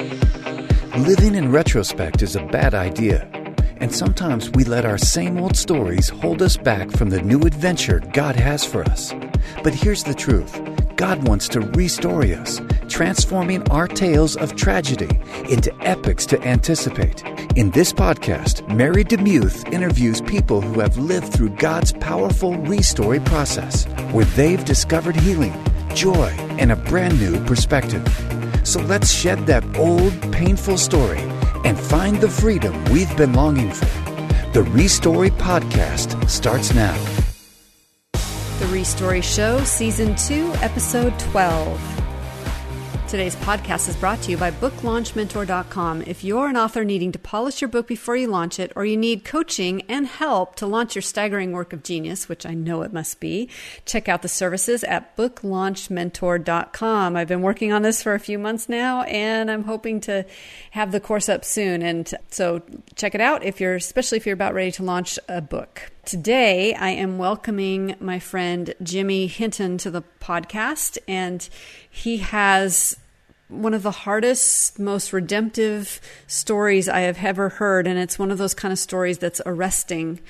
Living in retrospect is a bad idea, and sometimes we let our same old stories hold us back from the new adventure God has for us. But here's the truth God wants to restore us, transforming our tales of tragedy into epics to anticipate. In this podcast, Mary DeMuth interviews people who have lived through God's powerful restory process, where they've discovered healing, joy, and a brand new perspective. So let's shed that old, painful story and find the freedom we've been longing for. The Restory Podcast starts now. The Restory Show, Season 2, Episode 12. Today's podcast is brought to you by BookLaunchMentor.com. If you're an author needing to polish your book before you launch it, or you need coaching and help to launch your staggering work of genius, which I know it must be, check out the services at BookLaunchMentor.com. I've been working on this for a few months now, and I'm hoping to have the course up soon. And so check it out if you're, especially if you're about ready to launch a book. Today, I am welcoming my friend Jimmy Hinton to the podcast, and he has one of the hardest, most redemptive stories I have ever heard. And it's one of those kind of stories that's arresting,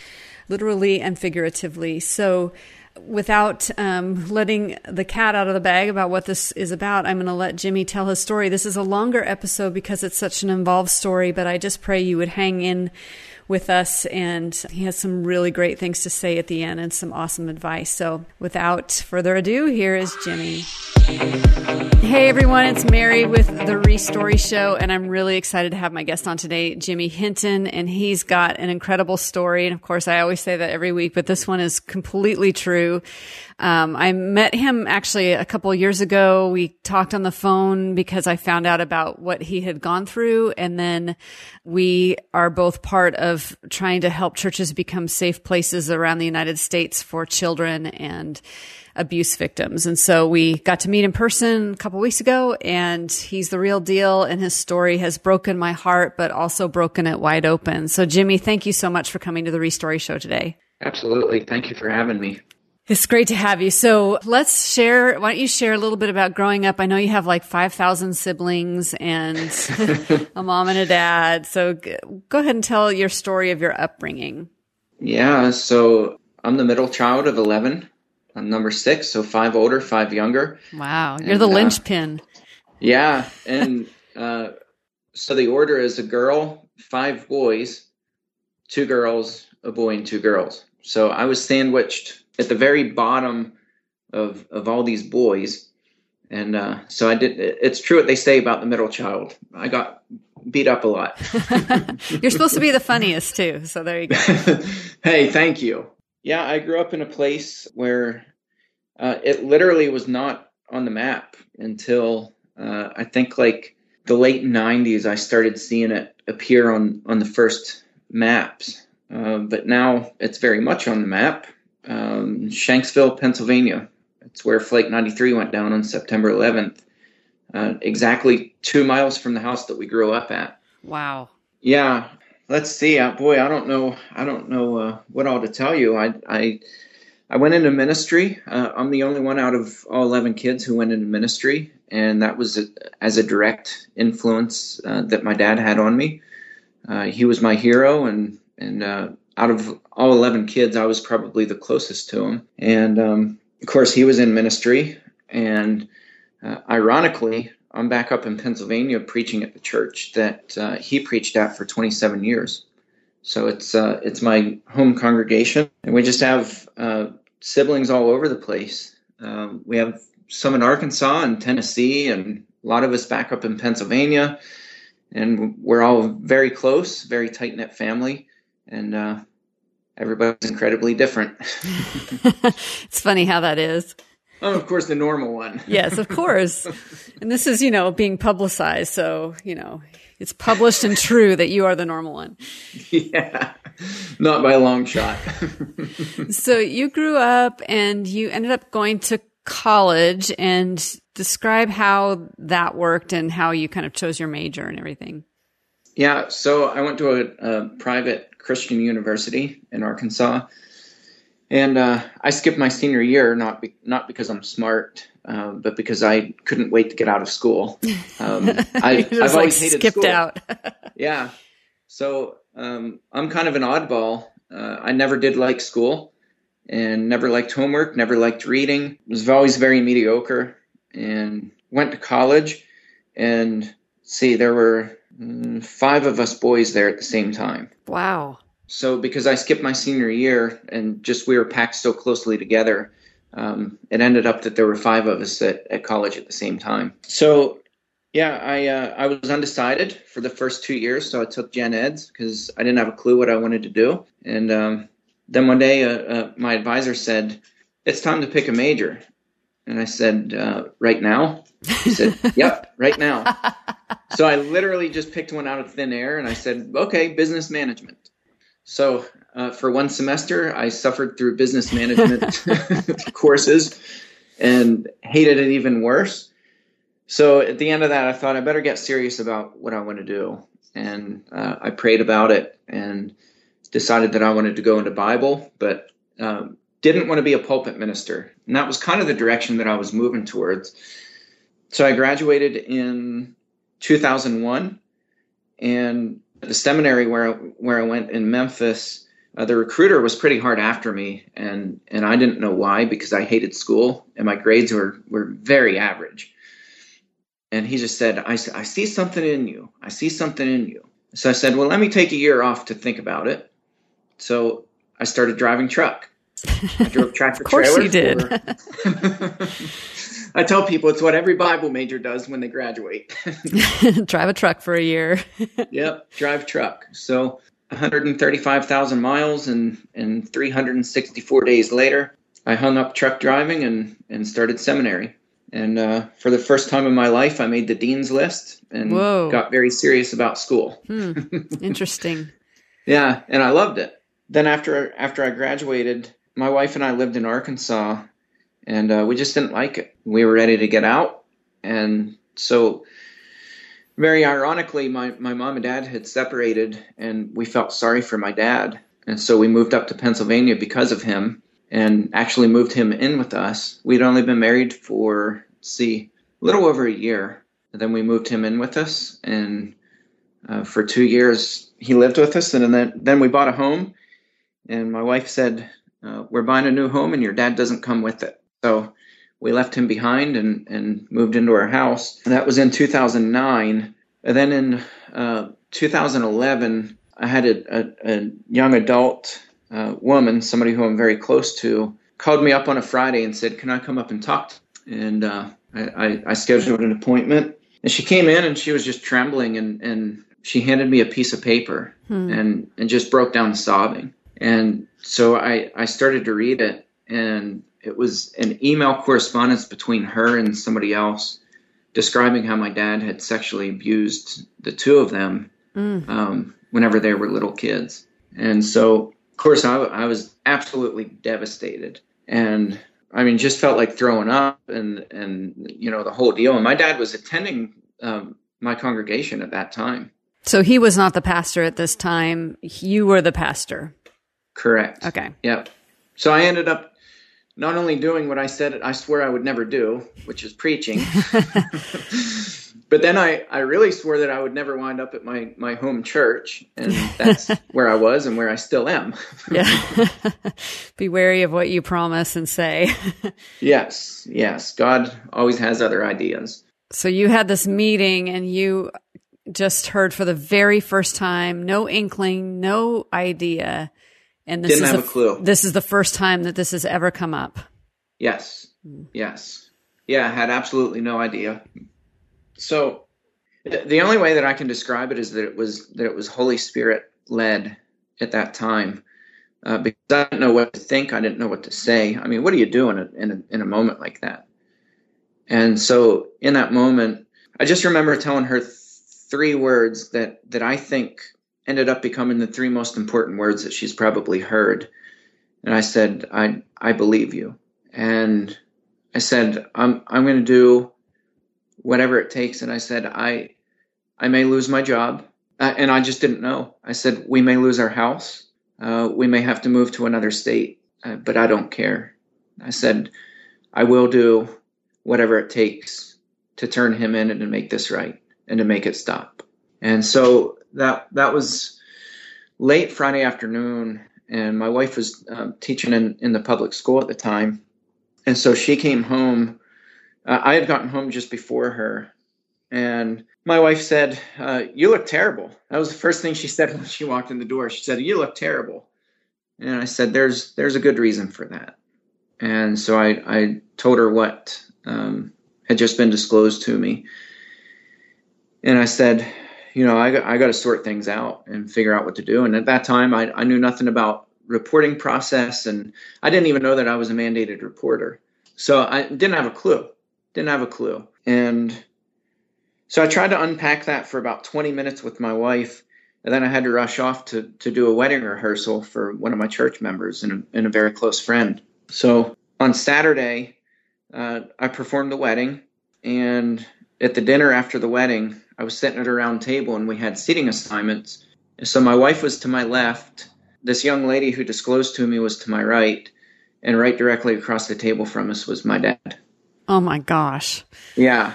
literally and figuratively. So, without um, letting the cat out of the bag about what this is about, I'm going to let Jimmy tell his story. This is a longer episode because it's such an involved story, but I just pray you would hang in with us. And he has some really great things to say at the end and some awesome advice. So without further ado, here is Jimmy. Hey everyone, it's Mary with the Restory Show, and I'm really excited to have my guest on today, Jimmy Hinton, and he's got an incredible story. And of course, I always say that every week, but this one is completely true. Um, I met him actually a couple years ago. We talked on the phone because I found out about what he had gone through, and then we are both part of trying to help churches become safe places around the United States for children and abuse victims. And so we got to meet in person a couple weeks ago and he's the real deal and his story has broken my heart, but also broken it wide open. So Jimmy, thank you so much for coming to the Restory show today. Absolutely. Thank you for having me. It's great to have you. So let's share. Why don't you share a little bit about growing up? I know you have like 5,000 siblings and a mom and a dad. So go ahead and tell your story of your upbringing. Yeah. So I'm the middle child of 11. I'm number six, so five older, five younger. Wow, you're and, the uh, linchpin. Uh, yeah, and uh, so the order is a girl, five boys, two girls, a boy, and two girls. So I was sandwiched at the very bottom of of all these boys, and uh, so I did. It's true what they say about the middle child. I got beat up a lot. You're supposed to be the funniest too, so there you go. hey, thank you. Yeah, I grew up in a place where uh, it literally was not on the map until uh, I think like the late 90s. I started seeing it appear on, on the first maps. Uh, but now it's very much on the map. Um, Shanksville, Pennsylvania. It's where Flight 93 went down on September 11th, uh, exactly two miles from the house that we grew up at. Wow. Yeah, let's see. Uh, boy, I don't know. I don't know uh, what all to tell you. I I I went into ministry. Uh, I'm the only one out of all 11 kids who went into ministry, and that was a, as a direct influence uh, that my dad had on me. Uh, he was my hero, and and uh, out of all 11 kids, I was probably the closest to him. And um, of course, he was in ministry, and ironically, I'm back up in Pennsylvania preaching at the church that uh, he preached at for 27 years. So it's uh, it's my home congregation, and we just have uh, siblings all over the place. Um, we have some in Arkansas and Tennessee, and a lot of us back up in Pennsylvania, and we're all very close, very tight knit family, and uh, everybody's incredibly different. it's funny how that is. Oh, of course, the normal one. yes, of course. And this is, you know, being publicized. So, you know, it's published and true that you are the normal one. Yeah, not by a long shot. so you grew up and you ended up going to college and describe how that worked and how you kind of chose your major and everything. Yeah, so I went to a, a private Christian university in Arkansas and uh, I skipped my senior year not be, not because I'm smart uh, but because I couldn't wait to get out of school. Um, I, I've like, always hated skipped school. out. Yeah. So um, I'm kind of an oddball. Uh, I never did like school and never liked homework, never liked reading. Was always very mediocre and went to college. And see, there were five of us boys there at the same time. wow. So because I skipped my senior year and just we were packed so closely together, um, it ended up that there were five of us at, at college at the same time. So yeah, I uh, I was undecided for the first two years, so I took gen eds because I didn't have a clue what I wanted to do. And um, then one day, uh, uh, my advisor said, "It's time to pick a major," and I said, uh, "Right now." He said, "Yep, right now." So I literally just picked one out of thin air, and I said, "Okay, business management." So uh, for one semester, I suffered through business management courses and hated it even worse. So at the end of that, I thought I better get serious about what I want to do, and uh, I prayed about it and decided that I wanted to go into Bible, but um, didn't want to be a pulpit minister, and that was kind of the direction that I was moving towards. So I graduated in 2001, and the seminary where where I went in Memphis, uh, the recruiter was pretty hard after me, and and I didn't know why because I hated school and my grades were were very average. And he just said, I, I see something in you. I see something in you. So I said, Well, let me take a year off to think about it. So I started driving truck. I drove tractor Of course you did. for- I tell people it's what every Bible major does when they graduate. Drive a truck for a year. yep, drive truck. So 135,000 miles and, and 364 days later, I hung up truck driving and, and started seminary. And uh, for the first time in my life, I made the dean's list and Whoa. got very serious about school. Hmm. Interesting. Yeah, and I loved it. Then after after I graduated, my wife and I lived in Arkansas, and uh, we just didn't like it. We were ready to get out, and so very ironically, my my mom and dad had separated, and we felt sorry for my dad, and so we moved up to Pennsylvania because of him, and actually moved him in with us. We'd only been married for see a little over a year, and then we moved him in with us, and uh, for two years he lived with us, and then then we bought a home. And my wife said, uh, "We're buying a new home, and your dad doesn't come with it." So we left him behind and and moved into our house. And that was in 2009. And then in uh, 2011, I had a, a, a young adult uh, woman, somebody who I'm very close to, called me up on a Friday and said, "Can I come up and talk?" And uh, I, I, I scheduled an appointment. And she came in and she was just trembling and, and she handed me a piece of paper Hmm. and, and just broke down sobbing. And so I, I started to read it and it was an email correspondence between her and somebody else describing how my dad had sexually abused the two of them Mm. um, whenever they were little kids. And so, of course, I, I was absolutely devastated. And I mean, just felt like throwing up and, and you know, the whole deal. And my dad was attending um, my congregation at that time. So he was not the pastor at this time. You were the pastor. Correct. Okay. Yep. So I ended up not only doing what I said I swear I would never do, which is preaching, but then I, I really swore that I would never wind up at my, my home church. And that's where I was and where I still am. Yeah. Be wary of what you promise and say. yes. Yes. God always has other ideas. So you had this meeting and you just heard for the very first time, no inkling, no idea. And this Didn't is have the, a clue. This is the first time that this has ever come up. Yes. Yes. Yeah, I had absolutely no idea. So the only way that I can describe it is that it was that it was Holy Spirit led at that time. Uh, because I didn't know what to think, I didn't know what to say. I mean, what do you do in a, in a in a moment like that? And so in that moment, I just remember telling her th- three words that that I think ended up becoming the three most important words that she's probably heard. And I said, I I believe you. And I said, I'm I'm going to do whatever it takes. And I said, I I may lose my job, uh, and I just didn't know. I said, we may lose our house, uh, we may have to move to another state, uh, but I don't care. I said, I will do whatever it takes to turn him in and to make this right and to make it stop. And so that that was late Friday afternoon, and my wife was uh, teaching in, in the public school at the time, and so she came home. Uh, I had gotten home just before her, and my wife said, uh, "You look terrible." That was the first thing she said when she walked in the door. She said, "You look terrible," and I said, "There's there's a good reason for that." And so I I told her what um, had just been disclosed to me, and I said, "You know, I I got to sort things out and figure out what to do." And at that time, I I knew nothing about reporting process, and I didn't even know that I was a mandated reporter. So I didn't have a clue. Didn't have a clue, and so I tried to unpack that for about 20 minutes with my wife, and then I had to rush off to, to do a wedding rehearsal for one of my church members and a, and a very close friend. So on Saturday, uh, I performed the wedding, and at the dinner after the wedding, I was sitting at a round table and we had seating assignments. So my wife was to my left. This young lady who disclosed to me was to my right, and right directly across the table from us was my dad. Oh my gosh. Yeah.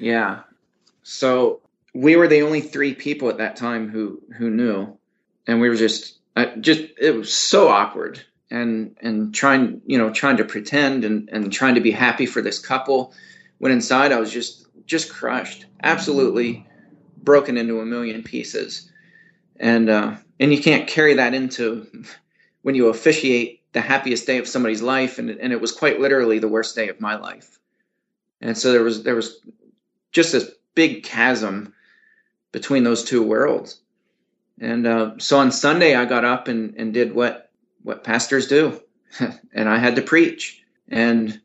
Yeah. So we were the only three people at that time who who knew, and we were just uh, just it was so awkward and and trying you know trying to pretend and and trying to be happy for this couple when inside I was just just crushed, absolutely broken into a million pieces, and uh, and you can't carry that into when you officiate the happiest day of somebody's life, and and it was quite literally the worst day of my life, and so there was there was just this big chasm between those two worlds. And uh, so on Sunday, I got up and, and did what what pastors do, and I had to preach. And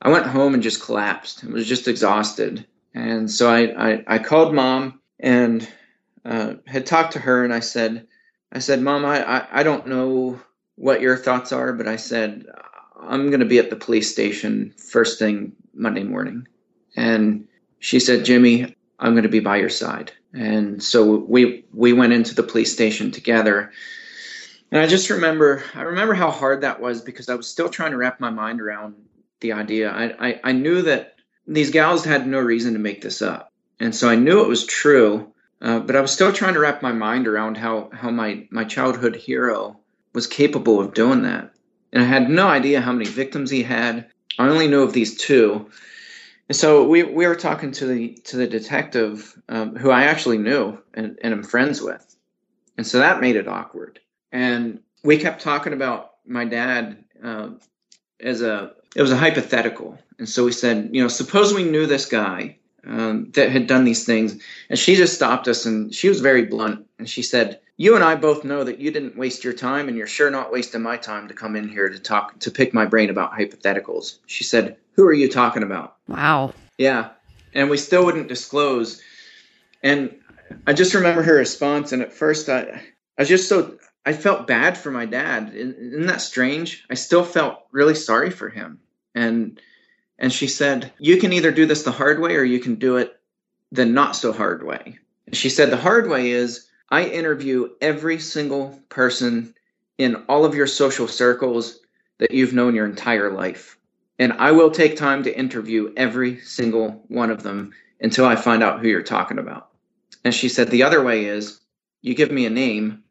I went home and just collapsed. I was just exhausted. And so I, I, I called mom and uh, had talked to her, and I said, I said, Mom, I, I, I don't know what your thoughts are, but I said, I'm going to be at the police station first thing Monday morning. And she said, Jimmy, I'm going to be by your side. And so we we went into the police station together. And I just remember I remember how hard that was because I was still trying to wrap my mind around the idea. I, I, I knew that these gals had no reason to make this up. And so I knew it was true, uh, but I was still trying to wrap my mind around how, how my, my childhood hero was capable of doing that. And I had no idea how many victims he had. I only knew of these two. And so we, we were talking to the to the detective um, who I actually knew and, and am friends with, and so that made it awkward. And we kept talking about my dad uh, as a it was a hypothetical, and so we said, you know, suppose we knew this guy um, that had done these things, and she just stopped us, and she was very blunt, and she said, "You and I both know that you didn't waste your time, and you're sure not wasting my time to come in here to talk to pick my brain about hypotheticals." She said, who are you talking about? Wow. Yeah. And we still wouldn't disclose. And I just remember her response. And at first, I, I was just so, I felt bad for my dad. Isn't that strange? I still felt really sorry for him. And, and she said, You can either do this the hard way or you can do it the not so hard way. And she said, The hard way is I interview every single person in all of your social circles that you've known your entire life and I will take time to interview every single one of them until I find out who you're talking about. And she said, The other way is you give me a name,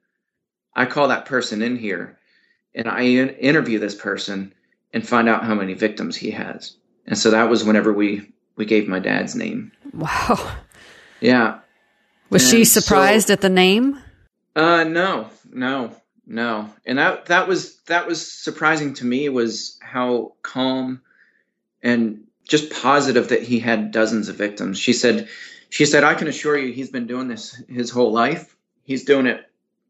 I call that person in here, and I interview this person and find out how many victims he has. And so that was whenever we we gave my dad's name. Wow. Yeah. Was and she surprised so, at the name? Uh no, no. No, and that that was that was surprising to me was how calm and just positive that he had dozens of victims. She said, she said, I can assure you, he's been doing this his whole life. He's doing it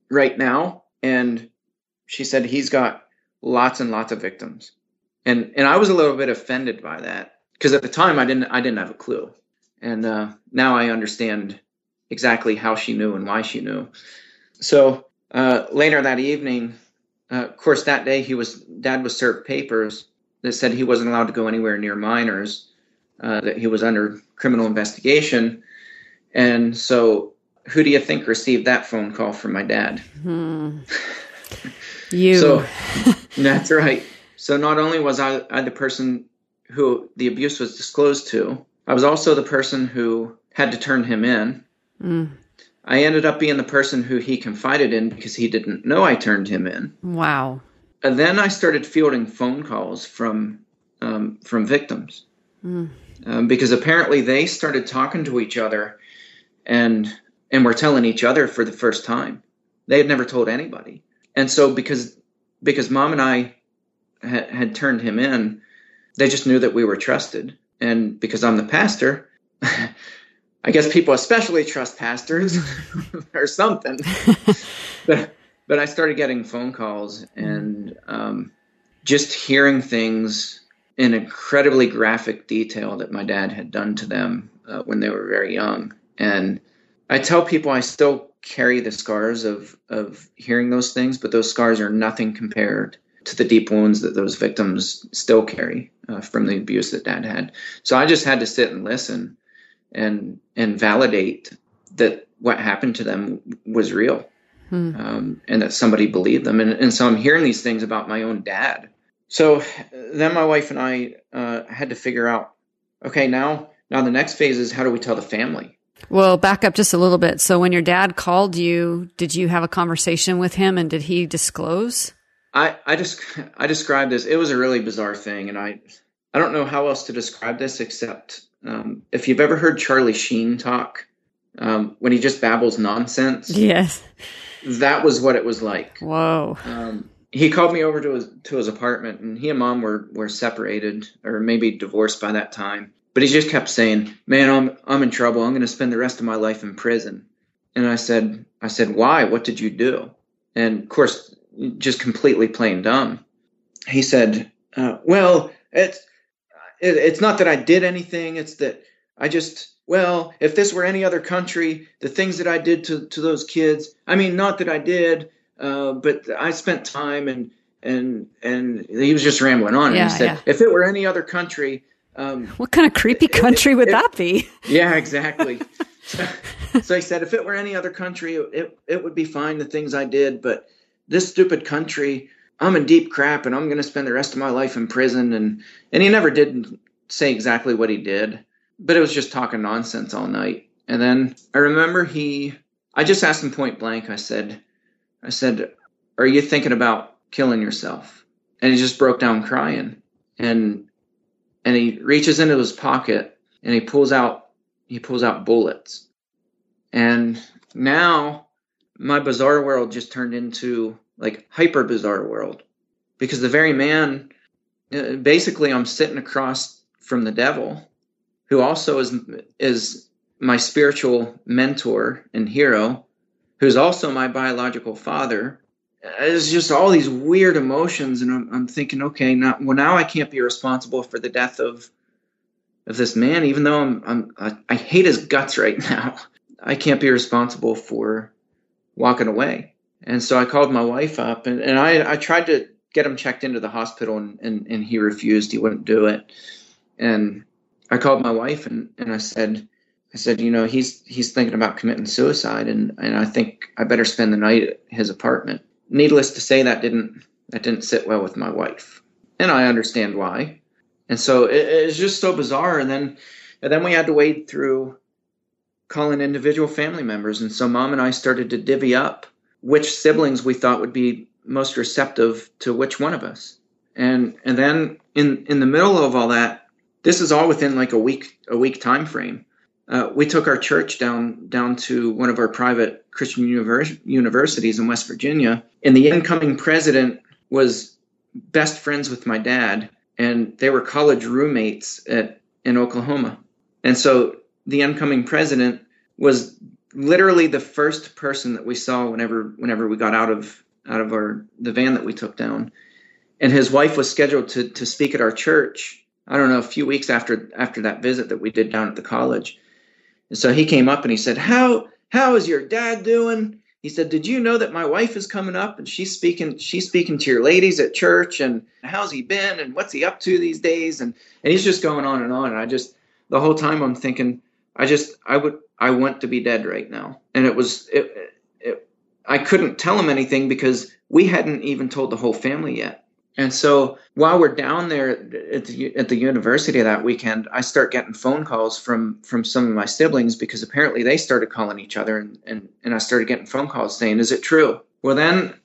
right now, and she said he's got lots and lots of victims. And and I was a little bit offended by that because at the time I didn't I didn't have a clue, and uh, now I understand exactly how she knew and why she knew. So uh, later that evening, uh, of course, that day he was dad was served papers that said he wasn't allowed to go anywhere near minors, uh, that he was under criminal investigation, and so who do you think received that phone call from my dad? Hmm. You. so that's right. So not only was I, I the person who the abuse was disclosed to. I was also the person who had to turn him in. Mm. I ended up being the person who he confided in because he didn't know I turned him in. Wow. And then I started fielding phone calls from um, from victims mm. um, because apparently they started talking to each other and and were telling each other for the first time. They had never told anybody, and so because because mom and I had, had turned him in, they just knew that we were trusted, and because I'm the pastor. I guess people especially trust pastors or something. but, but I started getting phone calls and um, just hearing things in incredibly graphic detail that my dad had done to them uh, when they were very young. And I tell people I still carry the scars of, of hearing those things, but those scars are nothing compared to the deep wounds that those victims still carry uh, from the abuse that dad had. So I just had to sit and listen and and validate that what happened to them was real hmm. um, and that somebody believed them. And, and so I'm hearing these things about my own dad. So then my wife and I uh, had to figure out, okay, now now the next phase is how do we tell the family? Well, back up just a little bit. So when your dad called you, did you have a conversation with him and did he disclose? I, I just I described this. It was a really bizarre thing, and I I don't know how else to describe this except um, if you've ever heard Charlie Sheen talk, um, when he just babbles nonsense. Yes. That was what it was like. Whoa. Um, he called me over to his to his apartment, and he and mom were were separated or maybe divorced by that time. But he just kept saying, "Man, I'm I'm in trouble. I'm going to spend the rest of my life in prison." And I said, "I said, why? What did you do?" And of course, just completely plain dumb. He said, uh, "Well, it's it, it's not that I did anything. It's that I just, well, if this were any other country, the things that I did to, to those kids, I mean, not that I did, uh, but I spent time and, and, and he was just rambling on. Yeah, and he said, yeah. if it were any other country, um, what kind of creepy country it, would it, that be? Yeah, exactly. so, so he said, if it were any other country, it, it would be fine, the things I did, but this stupid country, I'm in deep crap and I'm going to spend the rest of my life in prison. And, and he never did say exactly what he did, but it was just talking nonsense all night. And then I remember he, I just asked him point blank, I said, I said, are you thinking about killing yourself? And he just broke down crying. And, and he reaches into his pocket and he pulls out, he pulls out bullets. And now my bizarre world just turned into like hyper bizarre world. Because the very man uh, basically i'm sitting across from the devil who also is is my spiritual mentor and hero who's also my biological father. It's just all these weird emotions and i'm, I'm thinking okay now well now i can't be responsible for the death of of this man even though i'm, I'm I, I hate his guts right now. I can't be responsible for walking away and so I called my wife up and, and I, I tried to get him checked into the hospital and, and, and he refused. He wouldn't do it. And I called my wife and, and I said, I said, you know, he's he's thinking about committing suicide and, and I think I better spend the night at his apartment. Needless to say that didn't that didn't sit well with my wife. And I understand why. And so it, it's just so bizarre. And then and then we had to wade through calling individual family members. And so mom and I started to divvy up which siblings we thought would be most receptive to which one of us. And and then in in the middle of all that, this is all within like a week a week time frame. Uh, we took our church down down to one of our private Christian univers- universities in West Virginia, and the incoming president was best friends with my dad, and they were college roommates at in Oklahoma. And so the incoming president was literally the first person that we saw whenever whenever we got out of out of our the van that we took down. And his wife was scheduled to to speak at our church i don't know a few weeks after after that visit that we did down at the college. And so he came up and he said how how is your dad doing? He said did you know that my wife is coming up and she's speaking she's speaking to your ladies at church and how's he been and what's he up to these days? And and he's just going on and on. And i just the whole time i'm thinking i just i would I want to be dead right now. And it was, it, it, I couldn't tell him anything because we hadn't even told the whole family yet. And so while we're down there at the, at the university that weekend, I start getting phone calls from from some of my siblings because apparently they started calling each other, and and, and I started getting phone calls saying, "Is it true?" Well, then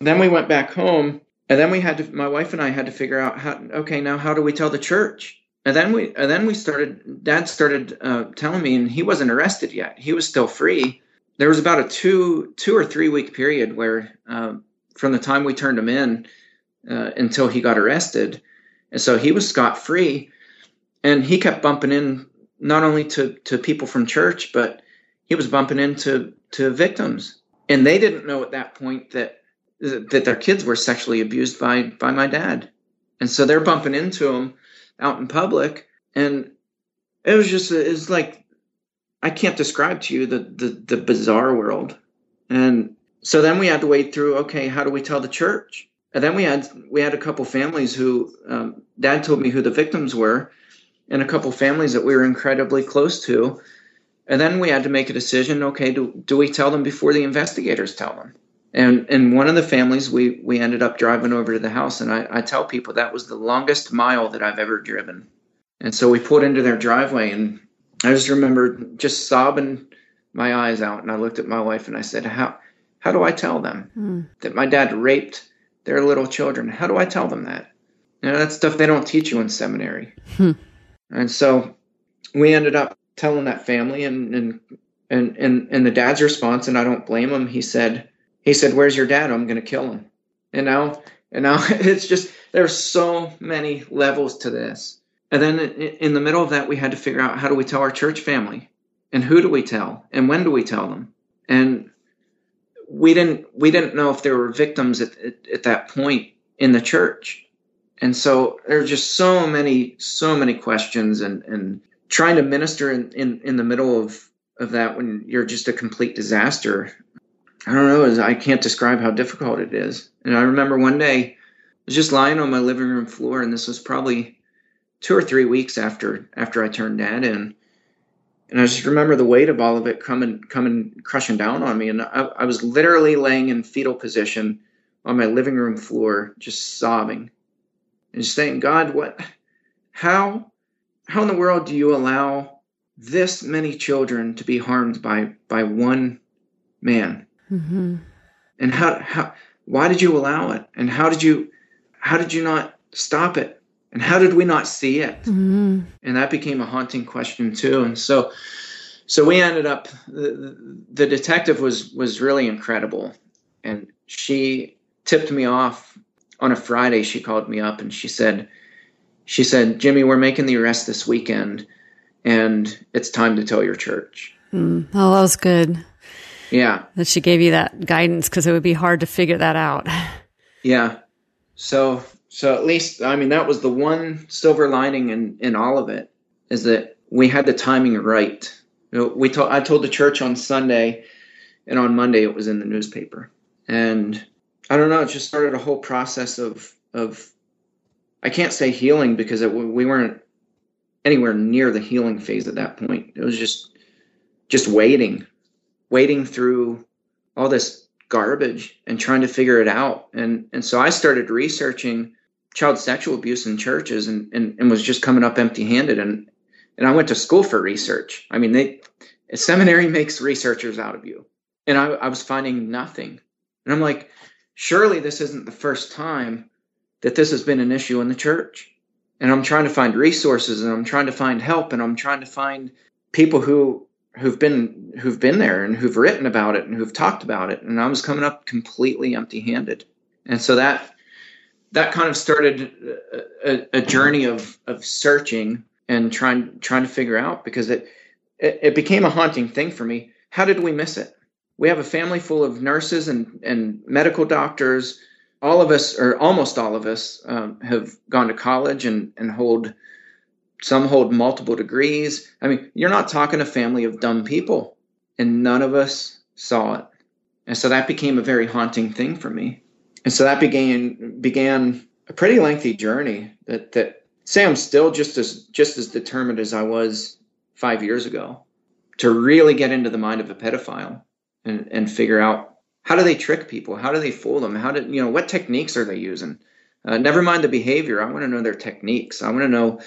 then we went back home, and then we had to. My wife and I had to figure out how. Okay, now how do we tell the church? And then we and then we started. Dad started uh, telling me, and he wasn't arrested yet. He was still free. There was about a two two or three week period where uh, from the time we turned him in uh, until he got arrested. And so he was scot free. And he kept bumping in not only to, to people from church, but he was bumping into to victims. And they didn't know at that point that that their kids were sexually abused by by my dad. And so they're bumping into him out in public. And it was just it's like I can't describe to you the, the the bizarre world. And so then we had to wade through okay, how do we tell the church? And then we had we had a couple families who um, Dad told me who the victims were, and a couple families that we were incredibly close to. And then we had to make a decision. Okay, do do we tell them before the investigators tell them? And and one of the families we we ended up driving over to the house, and I, I tell people that was the longest mile that I've ever driven. And so we pulled into their driveway, and I just remember just sobbing my eyes out, and I looked at my wife and I said, "How how do I tell them mm. that my dad raped?" They're little children. How do I tell them that? You know, that's stuff they don't teach you in seminary. Hmm. And so we ended up telling that family and, and and and and the dad's response, and I don't blame him, he said, he said, Where's your dad? I'm gonna kill him. And now and now it's just there's so many levels to this. And then in the middle of that, we had to figure out how do we tell our church family? And who do we tell? And when do we tell them? And we didn't we didn't know if there were victims at, at, at that point in the church and so there are just so many so many questions and and trying to minister in, in in the middle of of that when you're just a complete disaster i don't know i can't describe how difficult it is and i remember one day i was just lying on my living room floor and this was probably two or three weeks after after i turned dad in and I just remember the weight of all of it coming, coming, crushing down on me. And I, I was literally laying in fetal position on my living room floor, just sobbing and just saying, God, what, how, how in the world do you allow this many children to be harmed by, by one man? Mm-hmm. And how, how, why did you allow it? And how did you, how did you not stop it? and how did we not see it mm-hmm. and that became a haunting question too and so so we ended up the, the detective was was really incredible and she tipped me off on a friday she called me up and she said she said jimmy we're making the arrest this weekend and it's time to tell your church mm. oh that was good yeah that she gave you that guidance because it would be hard to figure that out yeah so so at least, I mean, that was the one silver lining in, in all of it is that we had the timing right. You know, we told, I told the church on Sunday, and on Monday it was in the newspaper. And I don't know, it just started a whole process of of I can't say healing because it, we weren't anywhere near the healing phase at that point. It was just just waiting, waiting through all this garbage and trying to figure it out. And and so I started researching child sexual abuse in churches and, and, and was just coming up empty handed. And, and I went to school for research. I mean, they, a seminary makes researchers out of you. And I, I was finding nothing. And I'm like, surely this isn't the first time that this has been an issue in the church. And I'm trying to find resources and I'm trying to find help and I'm trying to find people who who've been who've been there and who've written about it and who've talked about it and I was coming up completely empty-handed. And so that that kind of started a, a, journey of of searching and trying trying to figure out because it, it, it became a haunting thing for me. How did we miss it? We have a family full of nurses and and medical doctors. All of us, or almost all of us, um, have gone to college and and hold some hold multiple degrees. I mean, you're not talking a family of dumb people, and none of us saw it. And so that became a very haunting thing for me and so that began began a pretty lengthy journey that that say I'm still just as just as determined as I was five years ago to really get into the mind of a pedophile and and figure out how do they trick people how do they fool them how do you know what techniques are they using Uh, never mind the behavior. I want to know their techniques. I want to know.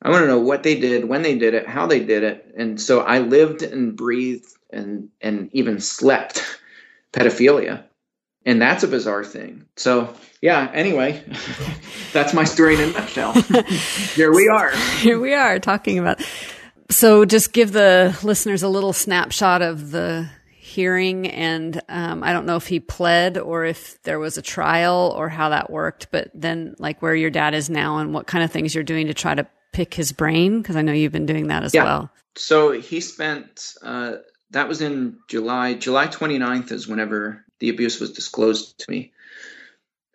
I want to know what they did, when they did it, how they did it, and so I lived and breathed and and even slept pedophilia, and that's a bizarre thing. So yeah. Anyway, that's my story in a nutshell. Here we are. Here we are talking about. So just give the listeners a little snapshot of the hearing and um, i don't know if he pled or if there was a trial or how that worked but then like where your dad is now and what kind of things you're doing to try to pick his brain because i know you've been doing that as Yeah. well So he spent, uh, that was in July. July 29th is whenever the abuse was disclosed to me.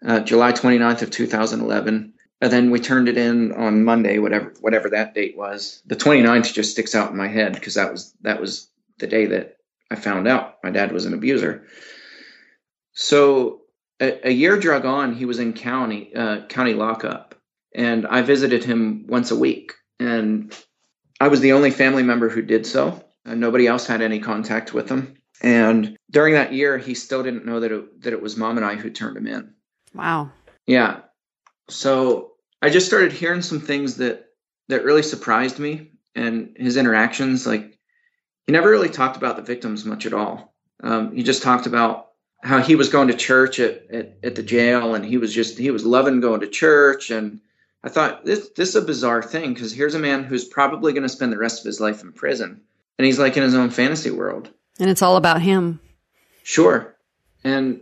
Uh, July 29th of 2011. And then we turned it in on Monday, whatever whatever that date was. The 29th just sticks out in my head because that was that was the day that I found out my dad was an abuser. So a, a year drug on, he was in county uh, county lockup, and I visited him once a week. And I was the only family member who did so. Uh, nobody else had any contact with him. And during that year, he still didn't know that it, that it was mom and I who turned him in. wow Yeah. So I just started hearing some things that that really surprised me and his interactions. Like he never really talked about the victims much at all. Um, he just talked about how he was going to church at, at, at the jail and he was just he was loving going to church and I thought this this is a bizarre thing because here's a man who's probably going to spend the rest of his life in prison and he's like in his own fantasy world. and it's all about him Sure. And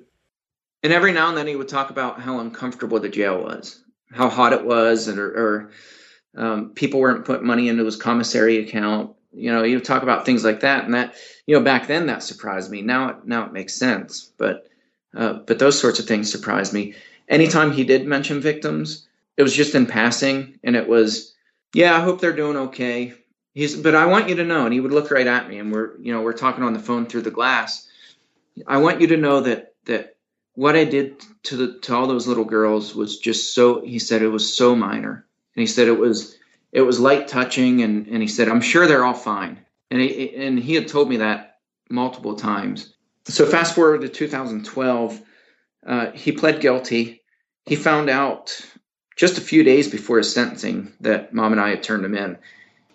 and every now and then he would talk about how uncomfortable the jail was, how hot it was, and or, or um, people weren't putting money into his commissary account. You know, he would talk about things like that, and that you know back then that surprised me. Now it now it makes sense, but uh, but those sorts of things surprised me. Anytime he did mention victims, it was just in passing, and it was, yeah, I hope they're doing okay. He's, but I want you to know, and he would look right at me, and we're you know we're talking on the phone through the glass. I want you to know that that what I did to the to all those little girls was just so he said it was so minor. And he said it was it was light touching and, and he said, I'm sure they're all fine. And he and he had told me that multiple times. So fast forward to 2012, uh, he pled guilty. He found out just a few days before his sentencing that mom and I had turned him in.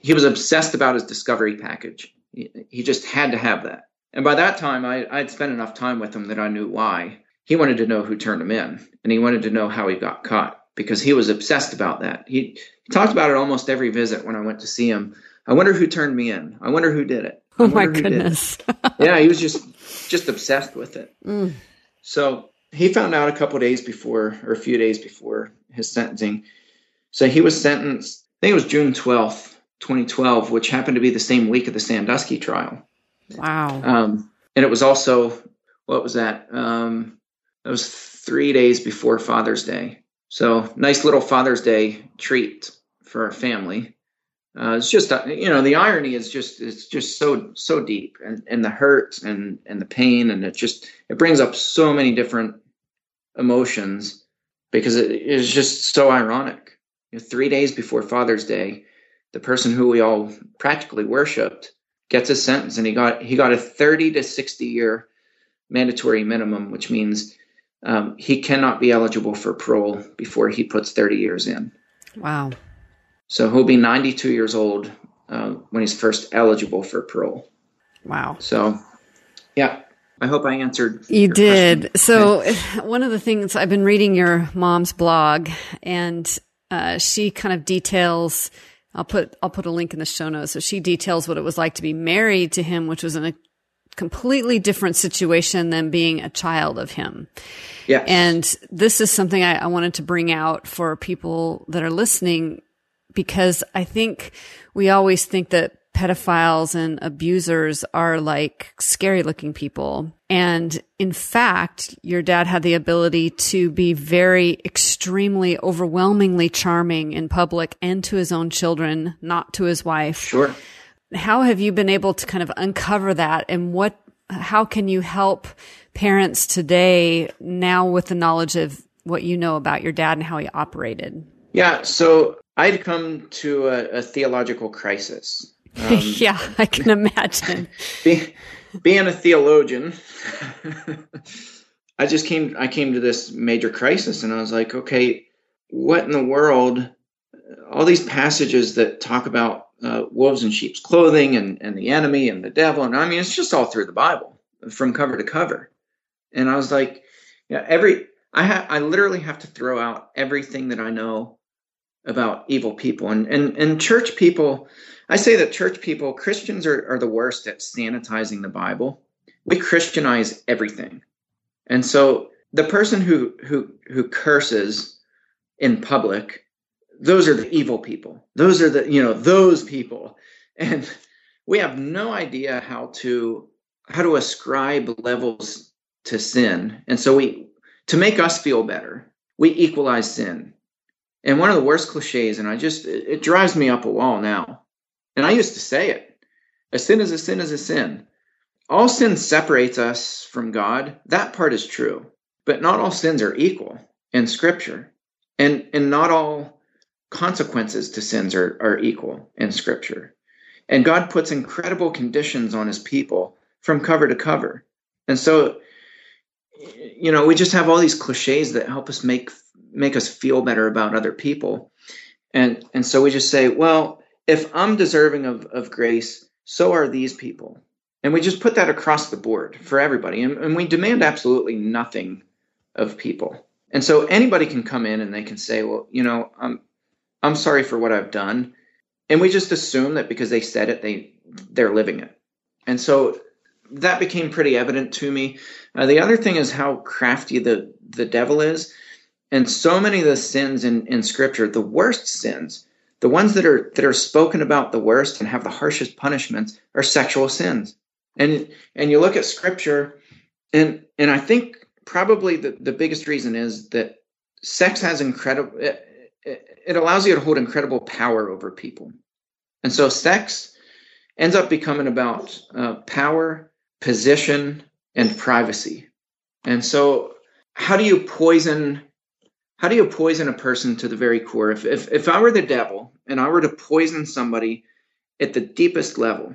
He was obsessed about his discovery package. He, he just had to have that. And by that time, I, I'd spent enough time with him that I knew why. He wanted to know who turned him in, and he wanted to know how he got caught because he was obsessed about that. He, he talked about it almost every visit when I went to see him. I wonder who turned me in. I wonder who did it. I oh my wonder who did it." goodness yeah, he was just just obsessed with it. Mm. So he found out a couple days before, or a few days before his sentencing. So he was sentenced. I think it was June twelfth, twenty twelve, which happened to be the same week of the Sandusky trial. wow Um, and it was also what was that? Um, that was three days before Father's Day. So nice little Father's Day treat for our family. Uh, it's just uh, you know the irony is just it's just so so deep and, and the hurt and and the pain and it just it brings up so many different emotions because it is just so ironic. You know, three days before Father's Day, the person who we all practically worshipped gets a sentence and he got he got a 30 to 60 year mandatory minimum which means um, he cannot be eligible for parole before he puts 30 years in wow so he'll be 92 years old uh, when he's first eligible for parole wow so yeah i hope i answered You your did. question. So, one of the things I've been reading your mom's blog, and uh, she kind of details. I'll put I'll put a link in the show notes. So she details what it was like to be married to him, which was in a completely different situation than being a child of him. yeah And this is something I, I wanted to bring out for people that are listening because I think we always think that pedophiles and abusers are like scary looking people. And in fact, your dad had the ability to be very extremely overwhelmingly charming in public and to his own children, not to his wife. Sure. How have you been able to kind of uncover that? And what how can you help parents today now with the knowledge of what you know about your dad and how he operated? Yeah so i'd come to a, a theological crisis um, yeah i can imagine be, being a theologian i just came i came to this major crisis and i was like okay what in the world? All these passages that talk about uh, wolves in sheep's clothing and, and the enemy and the devil. And I mean, it's just all through the Bible from cover to cover. And I was like, yeah, every, I have, I literally have to throw out everything that I know about evil people and, and, and church people. I say that church people, Christians are, are the worst at sanitizing the Bible. We Christianize everything. And so the person who, who, who curses in public those are the evil people. Those are the, you know, those people. And we have no idea how to how to ascribe levels to sin. And so we to make us feel better, we equalize sin. And one of the worst cliches, and I just it, drives me up a wall now. And I used to say it. A sin is a sin is a sin. All sin separates us from God. That part is true. But not all sins are equal in scripture. And and not all consequences to sins are, are equal in Scripture. And God puts incredible conditions on his people from cover to cover. And so, you know, we just have all these cliches that help us make make us feel better about other people. And and so we just say, well, if I'm deserving of, of grace, so are these people. And we just put that across the board for everybody. And, and we demand absolutely nothing of people. And so anybody can come in and they can say, well, you know, I'm I'm sorry for what I've done. And we just assume that because they said it, they they're living it. And so that became pretty evident to me. Uh, the other thing is how crafty the the devil is, and so many of the sins in in Scripture, the worst sins, the ones that are that are spoken about the worst and have the harshest punishments, are sexual sins. And and you look at Scripture, and and I think probably the the biggest reason is that sex has incredible it allows you to hold incredible power over people. And so sex ends up becoming about uh, power, position, and privacy. And so, how do you poison? How do you poison a person to the very core? If, if, if I were the devil and I were to poison somebody at the deepest level,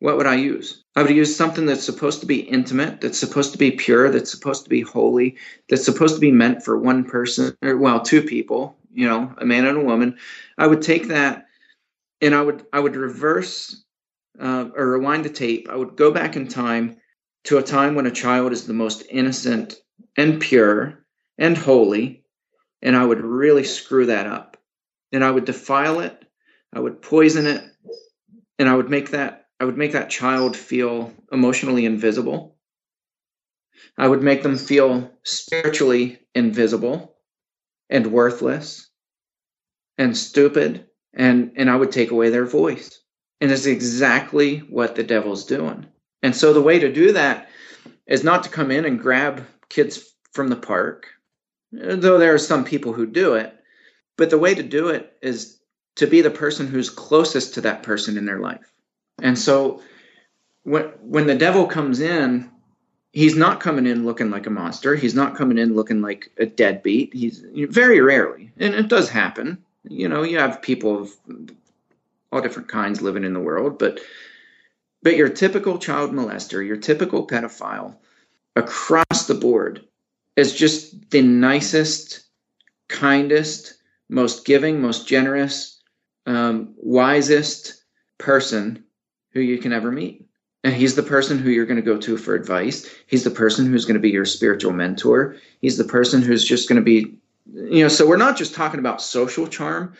what would I use? I would use something that's supposed to be intimate, that's supposed to be pure, that's supposed to be holy, that's supposed to be meant for one person, or well, two people, you know, a man and a woman, I would take that and I would I would reverse uh, or rewind the tape. I would go back in time to a time when a child is the most innocent and pure and holy, and I would really screw that up. And I would defile it, I would poison it, and I would make that I would make that child feel emotionally invisible. I would make them feel spiritually invisible and worthless and stupid and and I would take away their voice. And it's exactly what the devil's doing. And so the way to do that is not to come in and grab kids from the park, though there are some people who do it. But the way to do it is to be the person who's closest to that person in their life. And so when when the devil comes in, he's not coming in looking like a monster. He's not coming in looking like a deadbeat. He's very rarely, and it does happen. You know, you have people of all different kinds living in the world, but but your typical child molester, your typical pedophile, across the board, is just the nicest, kindest, most giving, most generous, um, wisest person who you can ever meet. And he's the person who you're going to go to for advice. He's the person who's going to be your spiritual mentor. He's the person who's just going to be, you know, so we're not just talking about social charm.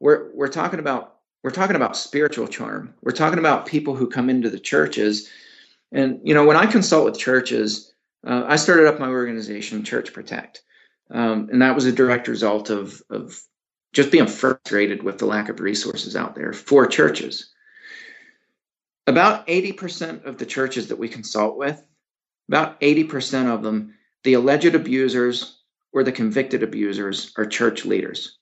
We're, we're talking about, we're talking about spiritual charm. We're talking about people who come into the churches. And, you know, when I consult with churches, uh, I started up my organization, Church Protect. Um, and that was a direct result of, of just being frustrated with the lack of resources out there for churches about 80% of the churches that we consult with, about 80% of them, the alleged abusers or the convicted abusers are church leaders.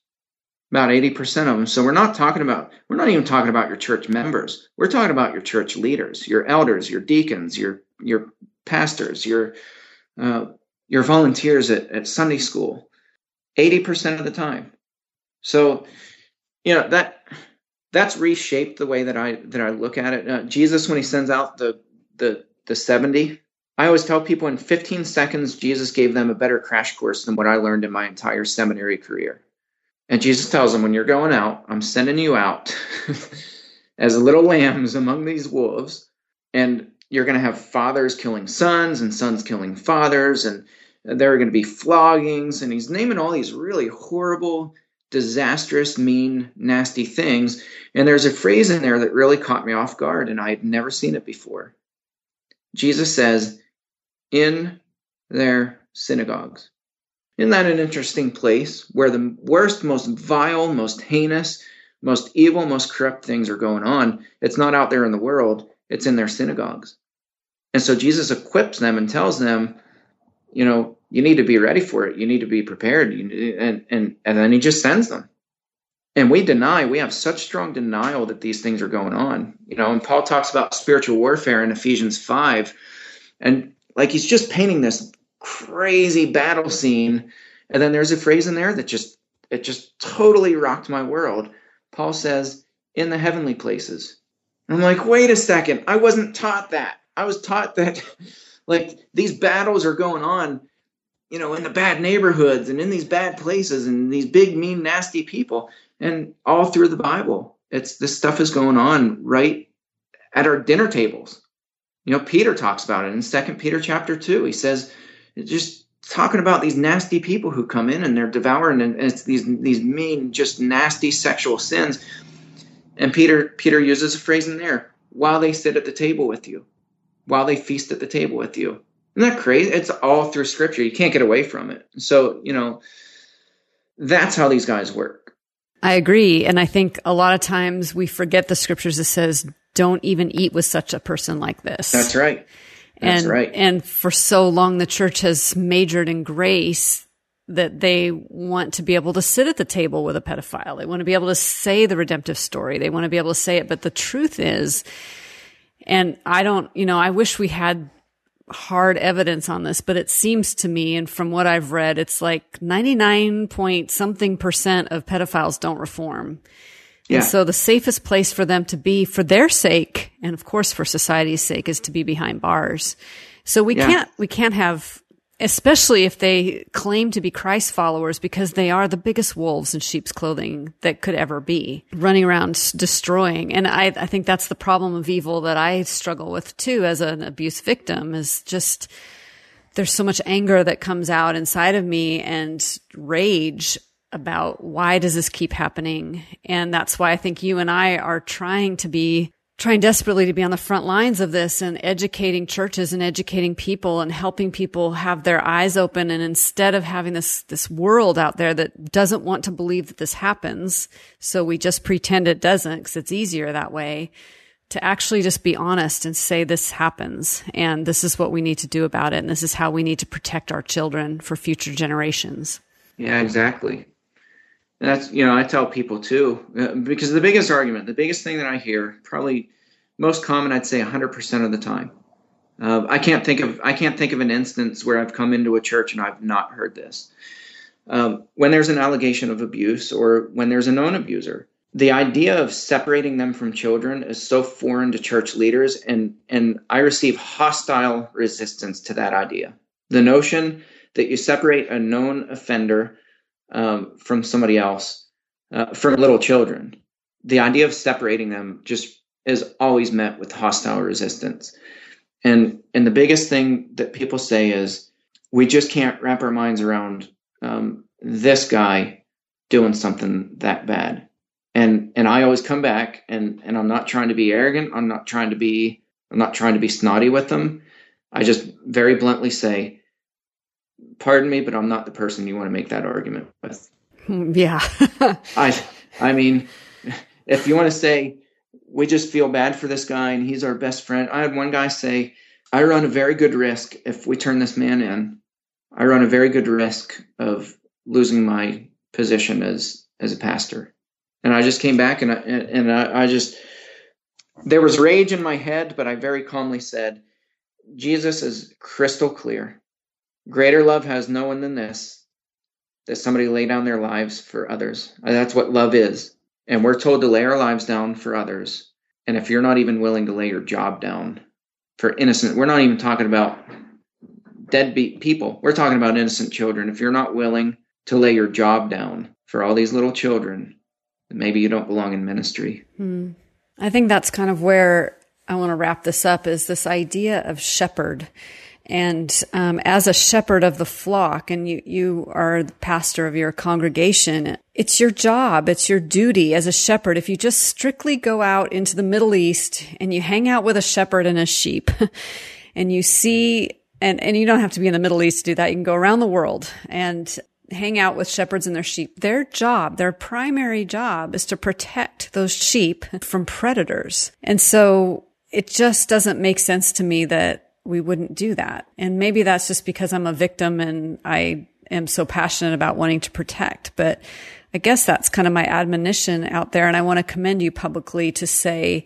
About 80% of them. So we're not talking about, we're not even talking about your church members. We're talking about your church leaders, your elders, your deacons, your, your pastors, your, uh, your volunteers at, at Sunday school. 80% of the time. So, you know, that that's reshaped the way that I that I look at it. Uh, Jesus, when he sends out the the the seventy, I always tell people in 15 seconds, Jesus gave them a better crash course than what I learned in my entire seminary career. And Jesus tells them, when you're going out, I'm sending you out as little lambs among these wolves. And you're going to have fathers killing sons and sons killing fathers. And there are going to be floggings. And he's naming all these really horrible, disastrous, mean, nasty things. And there's a phrase in there that really caught me off guard, and I had never seen it before. Jesus says, in their synagogues. Isn't that an interesting place where the worst, most vile, most heinous, most evil, most corrupt things are going on? It's not out there in the world, it's in their synagogues. And so Jesus equips them and tells them, you know, you need to be ready for it. You need to be prepared. and, and, and then he just sends them. And we deny, we have such strong denial that these things are going on. You know, and Paul talks about spiritual warfare in Ephesians 5. And like he's just painting this crazy battle scene. And then there's a phrase in there that just it just totally rocked my world. Paul says, in the heavenly places. I'm like, wait a second, I wasn't taught that. I was taught that like these battles are going on, you know, in the bad neighborhoods and in these bad places and these big, mean, nasty people. And all through the Bible, it's this stuff is going on right at our dinner tables. You know, Peter talks about it in Second Peter chapter two. He says, just talking about these nasty people who come in and they're devouring and it's these these mean just nasty sexual sins and peter peter uses a phrase in there while they sit at the table with you while they feast at the table with you. Isn't that crazy? It's all through scripture. You can't get away from it. So you know that's how these guys work. I agree. And i think a lot of times we forget the scriptures that says don't even eat with such a person like this. That's right. That's and, right. And for so long, the church has majored in grace that they want to be able to sit at the table with a pedophile. They want to be able to say the redemptive story. They want to be able to say it. But the truth is, and I don't, you know, I wish we had hard evidence on this, but it seems to me, and from what I've read, it's like 99 point something percent of pedophiles don't reform. Yeah. And so the safest place for them to be for their sake, and of course for society's sake, is to be behind bars. So we yeah. can't, we can't have, especially if they claim to be Christ followers because they are the biggest wolves in sheep's clothing that could ever be running around destroying. And I, I think that's the problem of evil that I struggle with too as an abuse victim is just, there's so much anger that comes out inside of me and rage about why does this keep happening? And that's why I think you and I are trying to be trying desperately to be on the front lines of this and educating churches and educating people and helping people have their eyes open. And instead of having this, this world out there that doesn't want to believe that this happens, so we just pretend it doesn't because it's easier that way to actually just be honest and say this happens and this is what we need to do about it. And this is how we need to protect our children for future generations. Yeah, exactly that's you know I tell people too uh, because the biggest argument, the biggest thing that I hear, probably most common, I'd say 100% of the time. Uh, I can't think of I can't think of an instance where I've come into a church and I've not heard this. Um, when there's an allegation of abuse or when there's a known abuser, the idea of separating them from children is so foreign to church leaders, and and I receive hostile resistance to that idea. The notion that you separate a known offender um, from somebody else, uh, from little children. The idea of separating them just is always met with hostile resistance. And and the biggest thing that people say is we just can't wrap our minds around um, this guy doing something that bad. And and I always come back and and I'm not trying to be arrogant. I'm not trying to be I'm not trying to be snotty with them. I just very bluntly say pardon me, but I'm not the person you want to make that argument with. Yeah. I I mean, if you want to say we just feel bad for this guy and he's our best friend. I had one guy say, I run a very good risk if we turn this man in. I run a very good risk of losing my position as as a pastor. And I just came back and I, and I, I just there was rage in my head, but I very calmly said, Jesus is crystal clear. Greater love has no one than this that somebody lay down their lives for others. That's what love is. And we're told to lay our lives down for others. And if you're not even willing to lay your job down for innocent, we're not even talking about deadbeat people. We're talking about innocent children. If you're not willing to lay your job down for all these little children maybe you don't belong in ministry. Hmm. I think that's kind of where I want to wrap this up is this idea of shepherd. And um, as a shepherd of the flock, and you, you are the pastor of your congregation, it's your job, it's your duty as a shepherd. If you just strictly go out into the Middle East and you hang out with a shepherd and a sheep, and you see, and, and you don't have to be in the Middle East to do that, you can go around the world and hang out with shepherds and their sheep. Their job, their primary job is to protect those sheep from predators. And so it just doesn't make sense to me that we wouldn't do that. And maybe that's just because I'm a victim and I am so passionate about wanting to protect. But I guess that's kind of my admonition out there. And I want to commend you publicly to say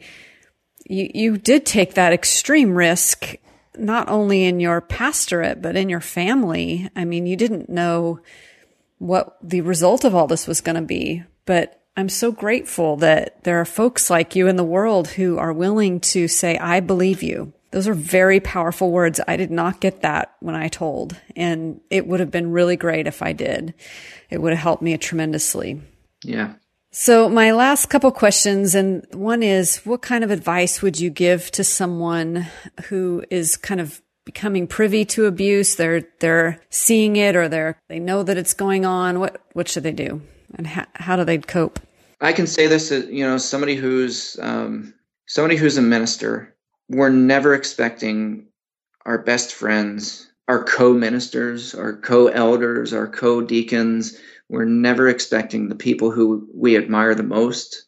you, you did take that extreme risk, not only in your pastorate, but in your family. I mean, you didn't know what the result of all this was going to be. But I'm so grateful that there are folks like you in the world who are willing to say, I believe you. Those are very powerful words. I did not get that when I told, and it would have been really great if I did. It would have helped me tremendously. Yeah. So my last couple questions, and one is, what kind of advice would you give to someone who is kind of becoming privy to abuse. They're, they're seeing it or they're, they know that it's going on. What, what should they do? And how, how do they cope? I can say this, you know, somebody who's, um, somebody who's a minister, we're never expecting our best friends, our co-ministers, our co-elders, our co-deacons. We're never expecting the people who we admire the most.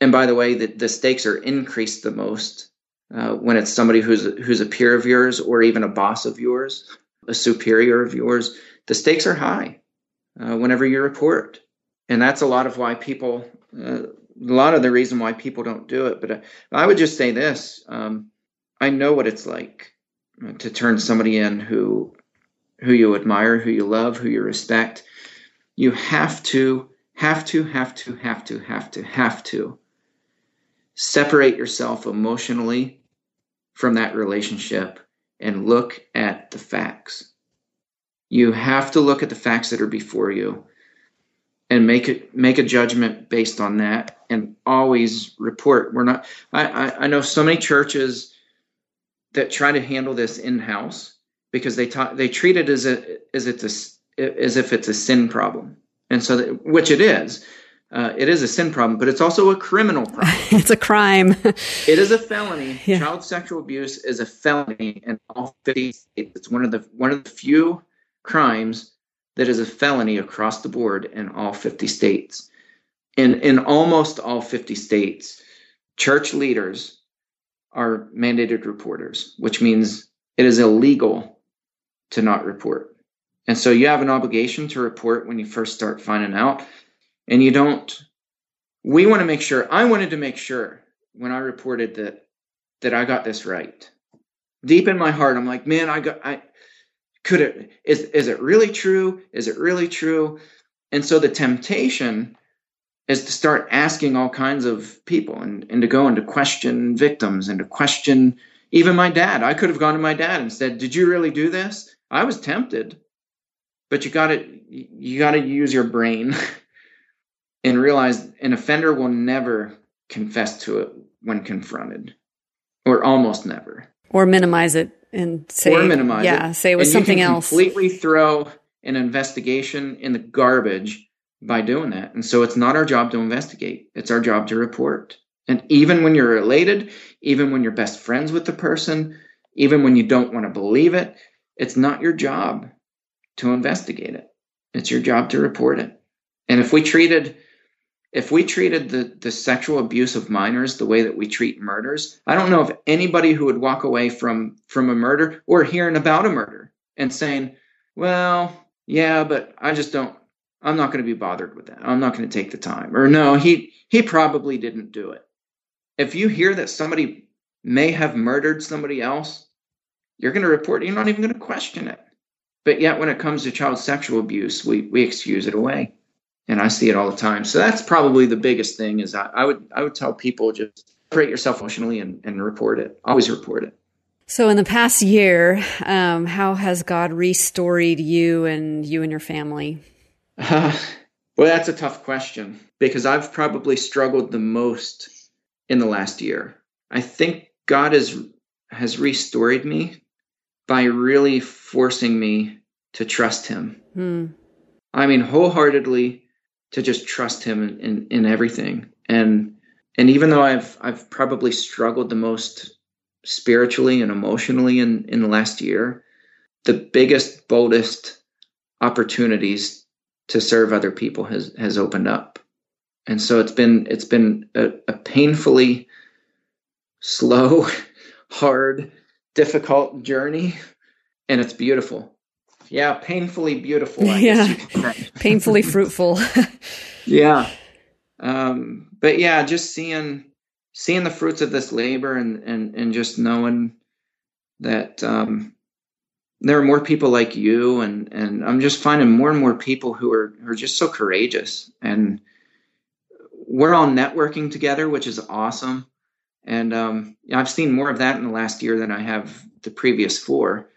And by the way, the, the stakes are increased the most uh, when it's somebody who's who's a peer of yours or even a boss of yours, a superior of yours, the stakes are high uh, whenever you report, and that's a lot of why people, uh, a lot of the reason why people don't do it. But uh, I would just say this: um, I know what it's like uh, to turn somebody in who who you admire, who you love, who you respect. You have to, have to, have to, have to, have to, have to separate yourself emotionally from that relationship and look at the facts. You have to look at the facts that are before you and make it make a judgment based on that and always report. We're not I, I, I know so many churches that try to handle this in-house because they they treat it as a as it's a, as if it's a sin problem. And so that, which it is uh, it is a sin problem, but it's also a criminal problem. it's a crime. it is a felony. Yeah. Child sexual abuse is a felony in all 50 states. It's one of the one of the few crimes that is a felony across the board in all 50 states. In in almost all 50 states, church leaders are mandated reporters, which means it is illegal to not report. And so you have an obligation to report when you first start finding out and you don't we want to make sure i wanted to make sure when i reported that that i got this right deep in my heart i'm like man i got i could it is is it really true? Is it really true? And so the temptation is to start asking all kinds of people and, and to go and to question victims and to question even my dad. I could have gone to my dad and said did you really do this? I was tempted but you got to you got to use your brain and realize an offender will never confess to it when confronted, or almost never, or minimize it and say, or minimize yeah, it. say it was and something else. Completely throw an investigation in the garbage by doing that. And so it's not our job to investigate; it's our job to report. And even when you're related, even when you're best friends with the person, even when you don't want to believe it, it's not your job to investigate it. It's your job to report it. And if we treated if we treated the, the sexual abuse of minors the way that we treat murders, I don't know of anybody who would walk away from from a murder or hearing about a murder and saying, "Well, yeah, but I just don't. I'm not going to be bothered with that. I'm not going to take the time." Or no, he he probably didn't do it. If you hear that somebody may have murdered somebody else, you're going to report. You're not even going to question it. But yet, when it comes to child sexual abuse, we we excuse it away and I see it all the time. So that's probably the biggest thing is I, I would I would tell people just separate yourself emotionally and, and report it. Always report it. So in the past year, um, how has God restored you and you and your family? Uh, Well, that's a tough question because I've probably struggled the most in the last year. I think God has has restored me by really forcing me to trust him. Hmm. I mean wholeheartedly to just trust him in, in, in everything. And and even though I've I've probably struggled the most spiritually and emotionally in, in the last year, the biggest, boldest opportunities to serve other people has has opened up. And so it's been it's been a, a painfully slow, hard, difficult journey, and it's beautiful. Yeah, painfully beautiful. I yeah, painfully fruitful. yeah, um, but yeah, just seeing seeing the fruits of this labor and and and just knowing that um, there are more people like you, and and I'm just finding more and more people who are who are just so courageous, and we're all networking together, which is awesome. And um, I've seen more of that in the last year than I have the previous four,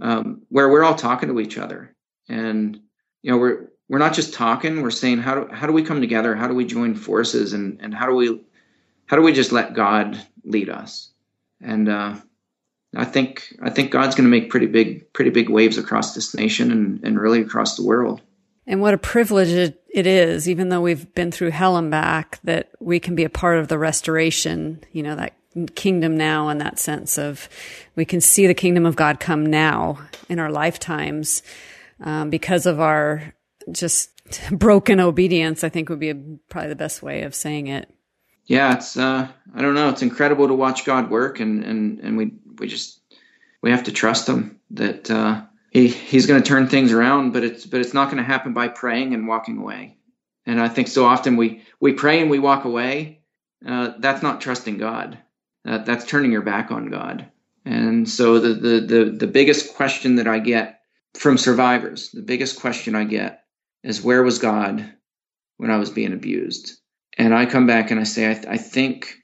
um, where we're all talking to each other, and you know we're we're not just talking. We're saying how do how do we come together? How do we join forces? And and how do we how do we just let God lead us? And uh, I think I think God's going to make pretty big pretty big waves across this nation and, and really across the world. And what a privilege it, it is, even though we've been through hell and back, that we can be a part of the restoration. You know that kingdom now, in that sense of we can see the kingdom of God come now in our lifetimes um, because of our just broken obedience, I think would be a, probably the best way of saying it. Yeah, it's uh, I don't know, it's incredible to watch God work, and and and we we just we have to trust Him that uh, he He's going to turn things around, but it's but it's not going to happen by praying and walking away. And I think so often we we pray and we walk away. Uh, that's not trusting God. That's turning your back on God. And so the, the the the biggest question that I get from survivors, the biggest question I get is where was God when I was being abused? And I come back and I say, I, th- I think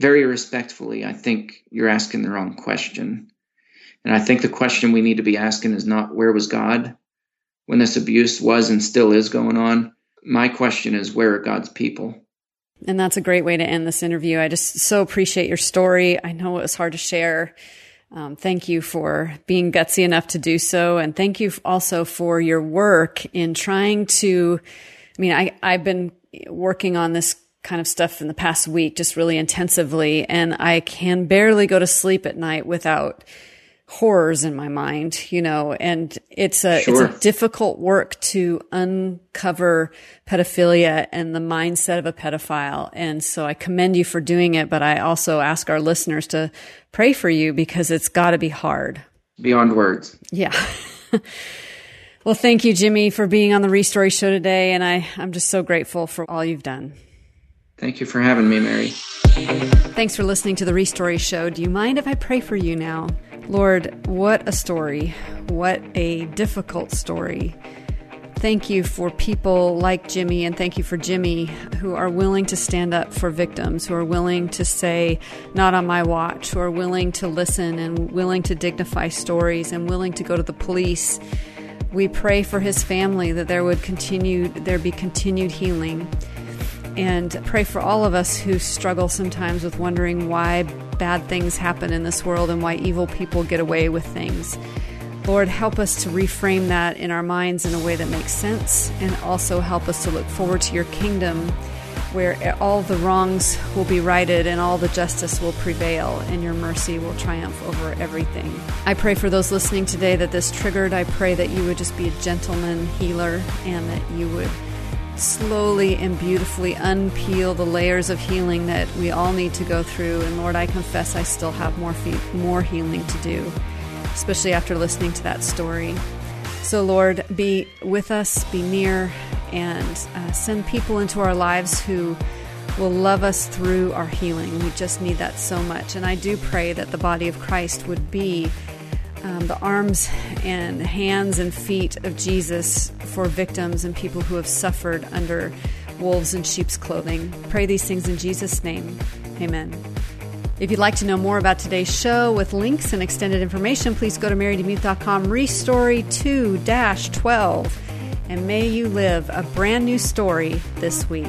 very respectfully, I think you're asking the wrong question. And I think the question we need to be asking is not where was God when this abuse was and still is going on. My question is where are God's people? And that's a great way to end this interview. I just so appreciate your story. I know it was hard to share. Um, thank you for being gutsy enough to do so. And thank you also for your work in trying to, I mean, I, I've been working on this kind of stuff in the past week, just really intensively. And I can barely go to sleep at night without horrors in my mind, you know, and it's a, sure. it's a difficult work to uncover pedophilia and the mindset of a pedophile. And so I commend you for doing it, but I also ask our listeners to pray for you because it's gotta be hard. Beyond words. Yeah. well, thank you, Jimmy, for being on the Restory show today. And I, I'm just so grateful for all you've done. Thank you for having me, Mary. Thanks for listening to the Restory show. Do you mind if I pray for you now? Lord, what a story. What a difficult story. Thank you for people like Jimmy, and thank you for Jimmy who are willing to stand up for victims, who are willing to say, not on my watch, who are willing to listen and willing to dignify stories and willing to go to the police. We pray for his family that there would continue, there be continued healing and pray for all of us who struggle sometimes with wondering why bad things happen in this world and why evil people get away with things. Lord, help us to reframe that in our minds in a way that makes sense and also help us to look forward to your kingdom where all the wrongs will be righted and all the justice will prevail and your mercy will triumph over everything. I pray for those listening today that this triggered. I pray that you would just be a gentleman healer and that you would slowly and beautifully unpeel the layers of healing that we all need to go through. And Lord, I confess I still have more, fe- more healing to do, especially after listening to that story. So, Lord, be with us, be near, and uh, send people into our lives who will love us through our healing. We just need that so much. And I do pray that the body of Christ would be um, the arms and hands and feet of Jesus for victims and people who have suffered under wolves in sheep's clothing. Pray these things in Jesus' name. Amen. If you'd like to know more about today's show with links and extended information, please go to marydemuth.com, Restory 2 12. and may you live a brand new story this week.